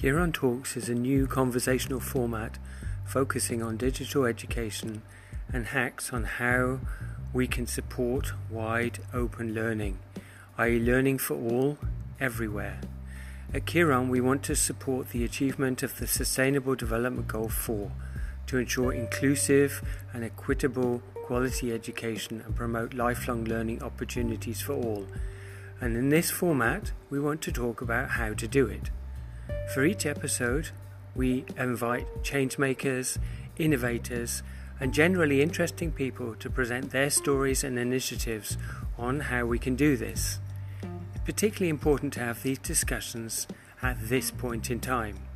Kiron Talks is a new conversational format focusing on digital education and hacks on how we can support wide open learning, i.e., learning for all, everywhere. At Kiron, we want to support the achievement of the Sustainable Development Goal 4 to ensure inclusive and equitable quality education and promote lifelong learning opportunities for all. And in this format, we want to talk about how to do it. For each episode, we invite changemakers, innovators, and generally interesting people to present their stories and initiatives on how we can do this. It's particularly important to have these discussions at this point in time.